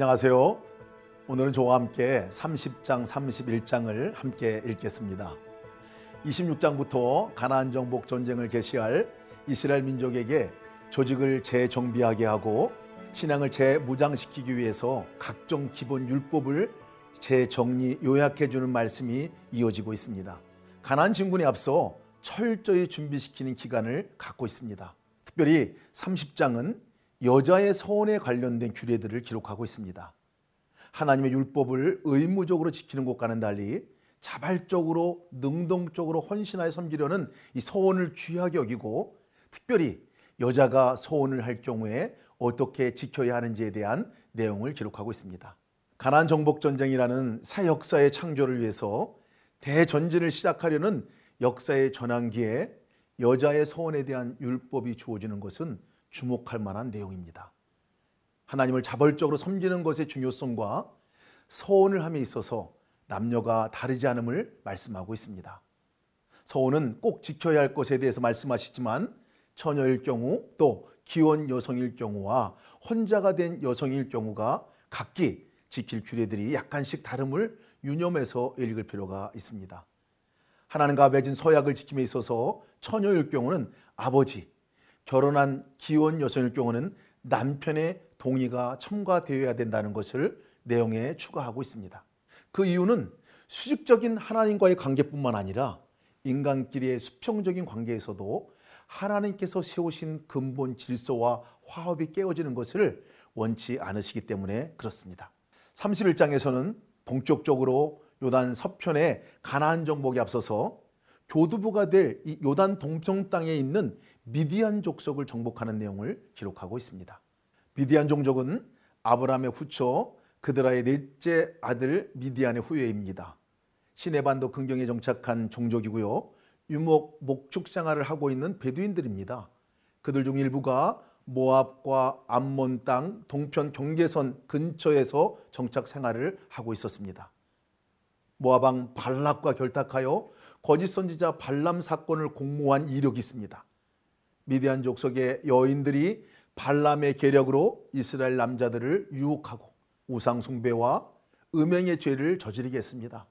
안녕하세요. 오늘은 저와 함께 30장, 31장을 함께 읽겠습니다. 26장부터 가나안 정복 전쟁을 개시할 이스라엘 민족에게 조직을 재정비하게 하고 신앙을 재무장시키기 위해서 각종 기본 율법을 재정리 요약해 주는 말씀이 이어지고 있습니다. 가나안 진군에 앞서 철저히 준비시키는 기간을 갖고 있습니다. 특별히 30장은 여자의 서원에 관련된 규례들을 기록하고 있습니다. 하나님의 율법을 의무적으로 지키는 것과는 달리 자발적으로 능동적으로 헌신하여 섬기려는 이 서원을 귀하게 여기고 특별히 여자가 서원을 할 경우에 어떻게 지켜야 하는지에 대한 내용을 기록하고 있습니다. 가난 정복 전쟁이라는 새 역사의 창조를 위해서 대전진을 시작하려는 역사의 전환기에 여자의 서원에 대한 율법이 주어지는 것은 주목할 만한 내용입니다. 하나님을 자발적으로 섬기는 것의 중요성과 서원을 함에 있어서 남녀가 다르지 않음을 말씀하고 있습니다. 서원은 꼭 지켜야 할 것에 대해서 말씀하시지만 처녀일 경우 또 기혼 여성일 경우와 혼자가 된 여성일 경우가 각기 지킬 규례들이 약간씩 다름을 유념해서 읽을 필요가 있습니다. 하나님과 맺은 서약을 지킴에 있어서 처녀일 경우는 아버지, 결혼한 기혼 여성일 경우는 남편의 동의가 첨가되어야 된다는 것을 내용에 추가하고 있습니다. 그 이유는 수직적인 하나님과의 관계뿐만 아니라 인간끼리의 수평적인 관계에서도 하나님께서 세우신 근본 질서와 화합이 깨어지는 것을 원치 않으시기 때문에 그렇습니다. 31장에서는 본격적으로 요단 서편의 가나안 정복에 앞서서 교두부가 될 이 요단 동평 땅에 있는 미디안 족속을 정복하는 내용을 기록하고 있습니다. 미디안 종족은 아브라함의 후처 그드라의 넷째 아들 미디안의 후예입니다. 시내반도 근경에 정착한 종족이고요. 유목 목축 생활을 하고 있는 베두인들입니다. 그들 중 일부가 모압과 암몬 땅 동편 경계선 근처에서 정착 생활을 하고 있었습니다. 모압왕 발락과 결탁하여 거짓 선지자 발람 사건을 공모한 이력이 있습니다. 미디안 족속의 여인들이 발람의 계력으로 이스라엘 남자들을 유혹하고 우상 숭배와 음행의 죄를 저지르게 했습니다.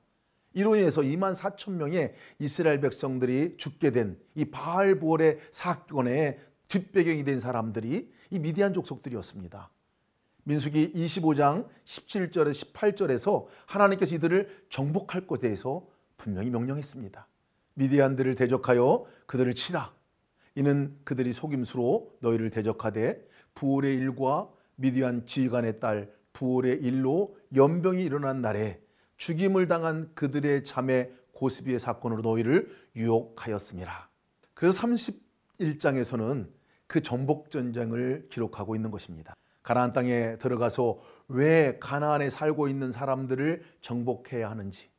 이로 인해서 2만 4천 명의 이스라엘 백성들이 죽게 된 이 바알 부월의 사건의 뒷배경이 된 사람들이 이 미디안 족속들이었습니다. 민수기 25장 17절에서 18절에서 하나님께서 이들을 정복할 것에 대해서 분명히 명령했습니다. 미디안들을 대적하여 그들을 치라. 이는 그들이 속임수로 너희를 대적하되 부올의 일과 미디안 지휘관의 딸 부올의 일로 연병이 일어난 날에 죽임을 당한 그들의 자매 고스비의 사건으로 너희를 유혹하였습니다. 그래서 31장에서는 그 정복 전쟁을 기록하고 있는 것입니다. 가나안 땅에 들어가서 왜 가나안에 살고 있는 사람들을 정복해야 하는지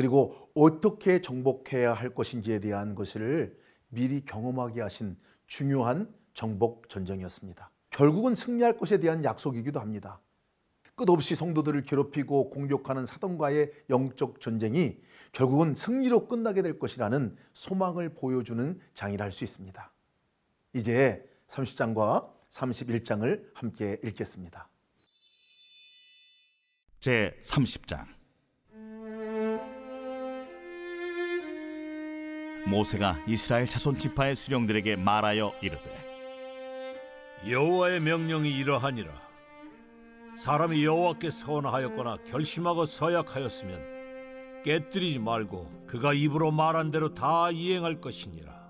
그리고 어떻게 정복해야 할 것인지에 대한 것을 미리 경험하게 하신 중요한 정복 전쟁이었습니다. 결국은 승리할 것에 대한 약속이기도 합니다. 끝없이 성도들을 괴롭히고 공격하는 사돈과의 영적 전쟁이 결국은 승리로 끝나게 될 것이라는 소망을 보여주는 장이라 할 수 있습니다. 이제 30장과 31장을 함께 읽겠습니다. 제 30장 모세가 이스라엘 자손 지파의 수령들에게 말하여 이르되 여호와의 명령이 이러하니라. 사람이 여호와께 서원하였거나 결심하고 서약하였으면 깨뜨리지 말고 그가 입으로 말한 대로 다 이행할 것이니라.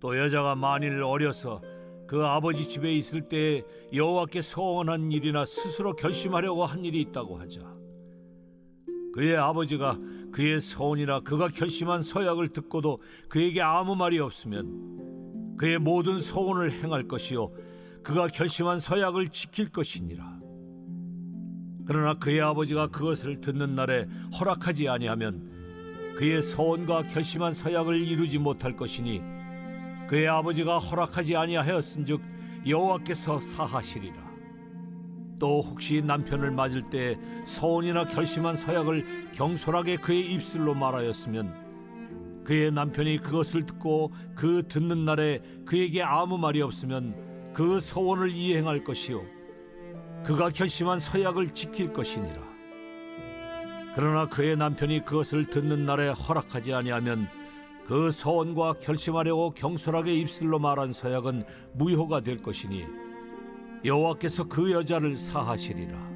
또 여자가 만일 어려서 그 아버지 집에 있을 때 여호와께 서원한 일이나 스스로 결심하려고 한 일이 있다고 하자. 그의 아버지가 그의 서원이나 그가 결심한 서약을 듣고도 그에게 아무 말이 없으면 그의 모든 서원을 행할 것이요 그가 결심한 서약을 지킬 것이니라. 그러나 그의 아버지가 그것을 듣는 날에 허락하지 아니하면 그의 서원과 결심한 서약을 이루지 못할 것이니 그의 아버지가 허락하지 아니하였은즉 여호와께서 사하시리라 또 혹시 남편을 맞을 때 서원이나 결심한 서약을 경솔하게 그의 입술로 말하였으면 그의 남편이 그것을 듣고 그 듣는 날에 그에게 아무 말이 없으면 그 서원을 이행할 것이요 그가 결심한 서약을 지킬 것이니라. 그러나 그의 남편이 그것을 듣는 날에 허락하지 아니하면 그 서원과 결심하려고 경솔하게 입술로 말한 서약은 무효가 될 것이니 여호와께서 그 여자를 사하시리라.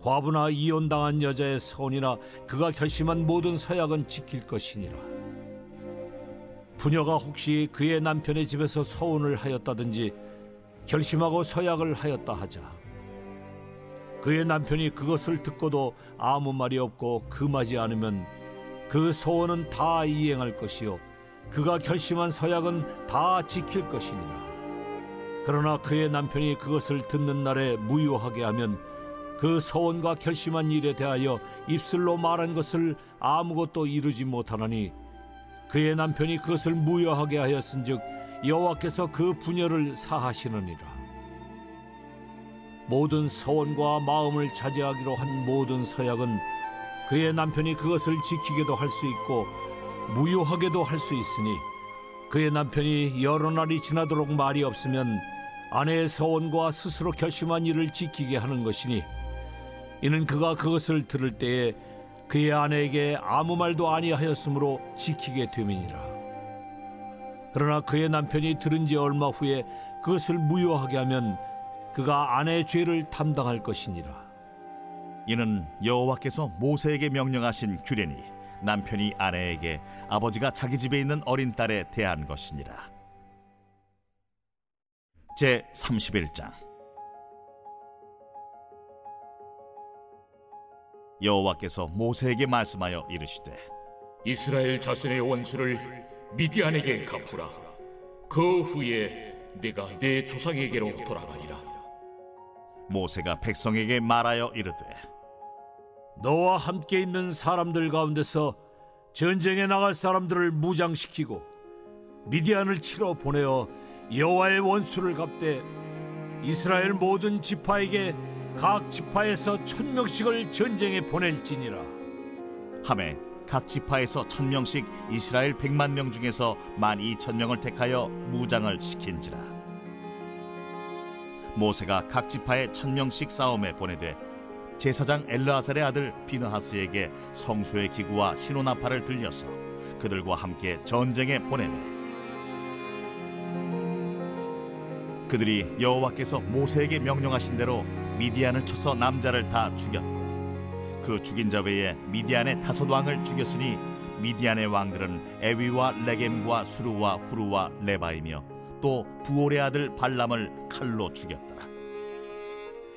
과부나 이혼당한 여자의 서원이나 그가 결심한 모든 서약은 지킬 것이니라. 부녀가 혹시 그의 남편의 집에서 서원을 하였다든지 결심하고 서약을 하였다 하자. 그의 남편이 그것을 듣고도 아무 말이 없고 금하지 않으면 그 소원은 다 이행할 것이요 그가 결심한 서약은 다 지킬 것이니라. 그러나 그의 남편이 그것을 듣는 날에 무효하게 하면 그 서원과 결심한 일에 대하여 입술로 말한 것을 아무것도 이루지 못하나니 그의 남편이 그것을 무효하게 하였은즉 여호와께서 그 부녀를 사하시느니라. 모든 서원과 마음을 자제하기로 한 모든 서약은 그의 남편이 그것을 지키게도 할 수 있고 무효하게도 할 수 있으니 그의 남편이 여러 날이 지나도록 말이 없으면 아내의 서원과 스스로 결심한 일을 지키게 하는 것이니 이는 그가 그것을 들을 때에 그의 아내에게 아무 말도 아니하였으므로 지키게 됨이니라. 그러나 그의 남편이 들은 지 얼마 후에 그것을 무효하게 하면 그가 아내의 죄를 담당할 것이니라. 이는 여호와께서 모세에게 명령하신 규례니 남편이 아내에게 아버지가 자기 집에 있는 어린 딸에 대한 것이니라. 제 31장 여호와께서 모세에게 말씀하여 이르시되 이스라엘 자손의 원수를 미디안에게 갚으라. 그 후에 내가 내 조상에게로 돌아가리라. 모세가 백성에게 말하여 이르되 너와 함께 있는 사람들 가운데서 전쟁에 나갈 사람들을 무장시키고 미디안을 치러 보내어 여호와의 원수를 갚되 이스라엘 모든 지파에게 각 지파에서 천 명씩을 전쟁에 보낼지니라. 함에 각 지파에서 천 명씩 이스라엘 백만 명 중에서 만 이천 명을 택하여 무장을 시킨지라. 모세가 각 지파에 천 명씩 싸움에 보내되 제사장 엘르아살의 아들 비느하스에게 성소의 기구와 신호나팔을 들려서 그들과 함께 전쟁에 보내매 그들이 여호와께서 모세에게 명령하신 대로 미디안을 쳐서 남자를 다 죽였고 그 죽인 자 외에 미디안의 다섯 왕을 죽였으니 미디안의 왕들은 에위와 레겜과 수루와 후루와 레바이며 또 부올의 아들 발람을 칼로 죽였더라.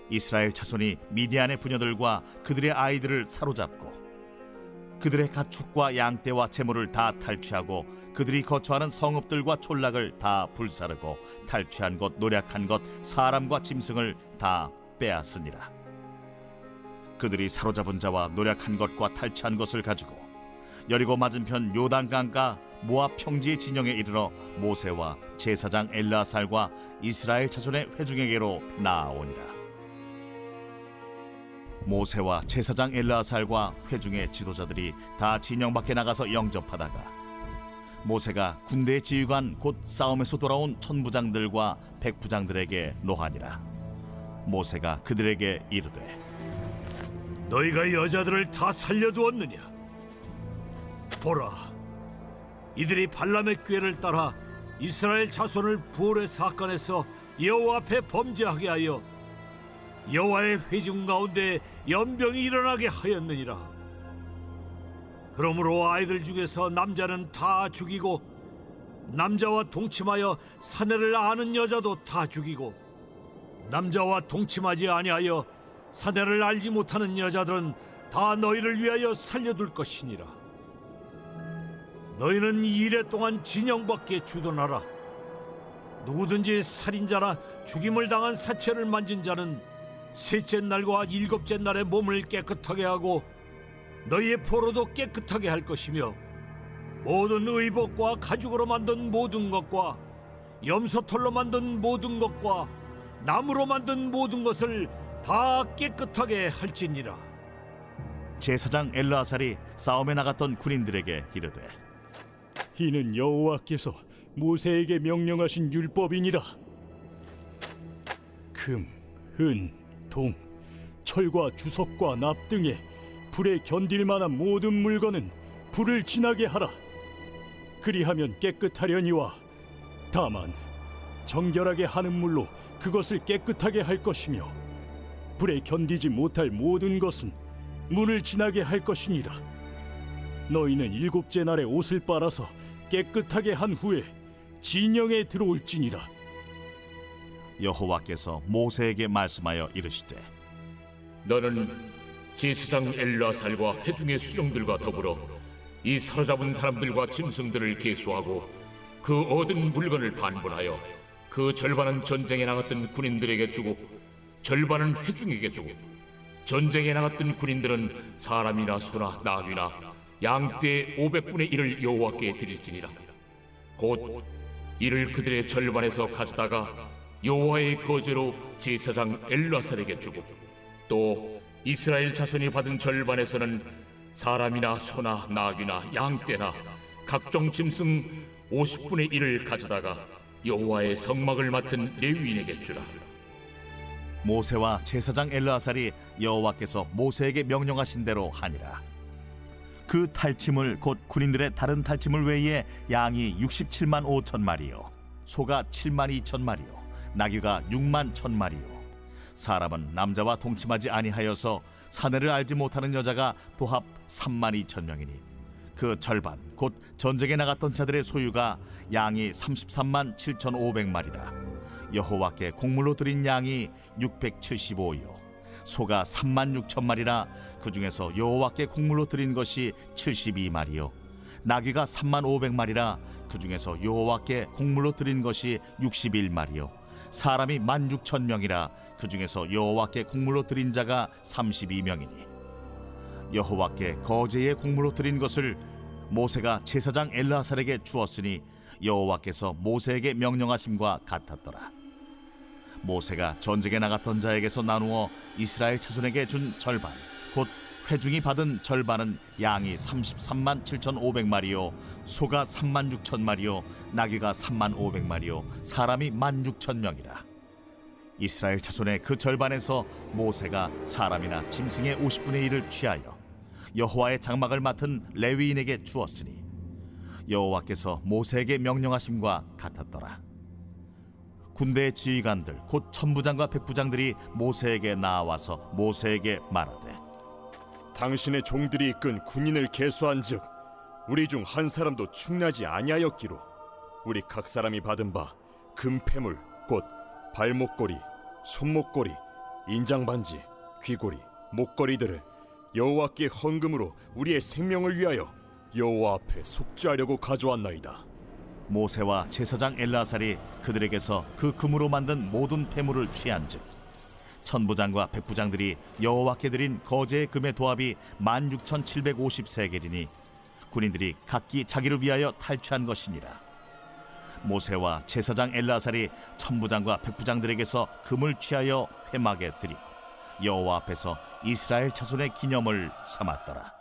이스라엘 자손이 미디안의 부녀들과 그들의 아이들을 사로잡고 그들의 가축과 양떼와 재물을 다 탈취하고 그들이 거처하는 성읍들과 촌락을 다 불사르고 탈취한 것 노략한 것 사람과 짐승을 다 빼앗으니라. 그들이 사로잡은 자와 노략한 것과 탈취한 것을 가지고 여리고 맞은편 요단강가 모압 평지의 진영에 이르러 모세와 제사장 엘라살과 이스라엘 자손의 회중에게로 나아오니라. 모세와 제사장 엘라살과 회중의 지도자들이 다 진영 밖에 나가서 영접하다가 모세가 군대의 지휘관 곧 싸움에서 돌아온 천부장들과 백부장들에게 노하니라. 모세가 그들에게 이르되 너희가 여자들을 다 살려두었느냐? 보라, 이들이 발람의 꾀를 따라 이스라엘 자손을 부올의 사건에서 여호와 앞에 범죄하게 하여 여호와의 회중 가운데 연병이 일어나게 하였느니라. 그러므로 아이들 중에서 남자는 다 죽이고 남자와 동침하여 사내를 아는 여자도 다 죽이고 남자와 동침하지 아니하여 사내를 알지 못하는 여자들은 다 너희를 위하여 살려둘 것이니라. 너희는 이래 동안 진영 밖에 주둔하라. 누구든지 살인자나 죽임을 당한 사체를 만진 자는 셋째 날과 일곱째 날에 몸을 깨끗하게 하고 너희의 포로도 깨끗하게 할 것이며 모든 의복과 가죽으로 만든 모든 것과 염소털로 만든 모든 것과 나무로 만든 모든 것을 다 깨끗하게 할지니라. 제사장 엘라살이 싸움에 나갔던 군인들에게 이르되 이는 여호와께서 모세에게 명령하신 율법이니라. 금, 은, 동, 철과 주석과 납 등의 불에 견딜 만한 모든 물건은 불을 지나게 하라. 그리하면 깨끗하려니와 다만 정결하게 하는 물로 그것을 깨끗하게 할 것이며 불에 견디지 못할 모든 것은 문을 지나게 할 것이니라. 너희는 일곱째 날에 옷을 빨아서 깨끗하게 한 후에 진영에 들어올지니라. 여호와께서 모세에게 말씀하여 이르시되 너는 제사장 엘라살과 회중의 수령들과 더불어 이 사로잡은 사람들과 짐승들을 계수하고 그 얻은 물건을 반분하여 그 절반은 전쟁에 나갔던 군인들에게 주고 절반은 회중에게 주고 전쟁에 나갔던 군인들은 사람이나 소나 나귀나 양떼 500분의 1을 여호와께 드릴지니라. 곧 이를 그들의 절반에서 가져다가 여호와의 거제로 제사장 엘라살에게 주고 또 이스라엘 자손이 받은 절반에서는 사람이나 소나 나귀나 양떼나 각종 짐승 50분의 1을 가져다가 여호와의 성막을 맡은 레위인에게 주라. 모세와 제사장 엘르아살이 여호와께서 모세에게 명령하신 대로 하니라. 그 탈침을 곧 군인들의 다른 탈침을 외에 양이 67만 5천 마리요, 소가 7만 2천 마리요, 나귀가 6만 1천 마리요. 사람은 남자와 동침하지 아니하여서 사내를 알지 못하는 여자가 도합 3만 2천 명이니 그 절반 곧 전쟁에 나갔던 자들의 소유가 양이 33만 7천 5백마리라. 여호와께 곡물로 드린 양이 675요. 소가 3만 6천 마리라. 그 중에서 여호와께 곡물로 드린 것이 72마리요. 나귀가 3만 5백마리라. 그 중에서 여호와께 곡물로 드린 것이 61마리요 사람이 1만 6천 명이라 그 중에서 여호와께 곡물로 드린 자가 32명이니 여호와께 거제의 곡물로 드린 것을 모세가 제사장 엘라살에게 주었으니 여호와께서 모세에게 명령하심과 같았더라. 모세가 전쟁에 나갔던 자에게서 나누어 이스라엘 자손에게 준 절반 곧 회중이 받은 절반은 양이 33만 7,500마리요 소가 3만 6천 마리요 나귀가 3만 500마리요 사람이 1만 6천 명이라 이스라엘 자손의 그 절반에서 모세가 사람이나 짐승의 50분의 1을 취하여 여호와의 장막을 맡은 레위인에게 주었으니 여호와께서 모세에게 명령하심과 같았더라. 군대의 지휘관들 곧 천부장과 백부장들이 모세에게 나와서 모세에게 말하되 당신의 종들이 이끈 군인을 계수한즉 우리 중 한 사람도 충나지 아니하였기로 우리 각 사람이 받은 바 금패물 곧 발목걸이, 손목걸이, 인장반지, 귀고리, 목걸이들을 여호와께 헌금으로 우리의 생명을 위하여 여호와 앞에 속죄하려고 가져왔나이다. 모세와 제사장 엘라살이 그들에게서 그 금으로 만든 모든 폐물을 취한즉 천부장과 백부장들이 여호와께 드린 거제의 금의 도합이 16,750세겔이니 군인들이 각기 자기를 위하여 탈취한 것이니라. 모세와 제사장 엘라살이 천부장과 백부장들에게서 금을 취하여 회막에 드리 여호와 앞에서 이스라엘 자손의 기념을 삼았더라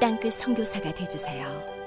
땅끝 선교사가 되주세요.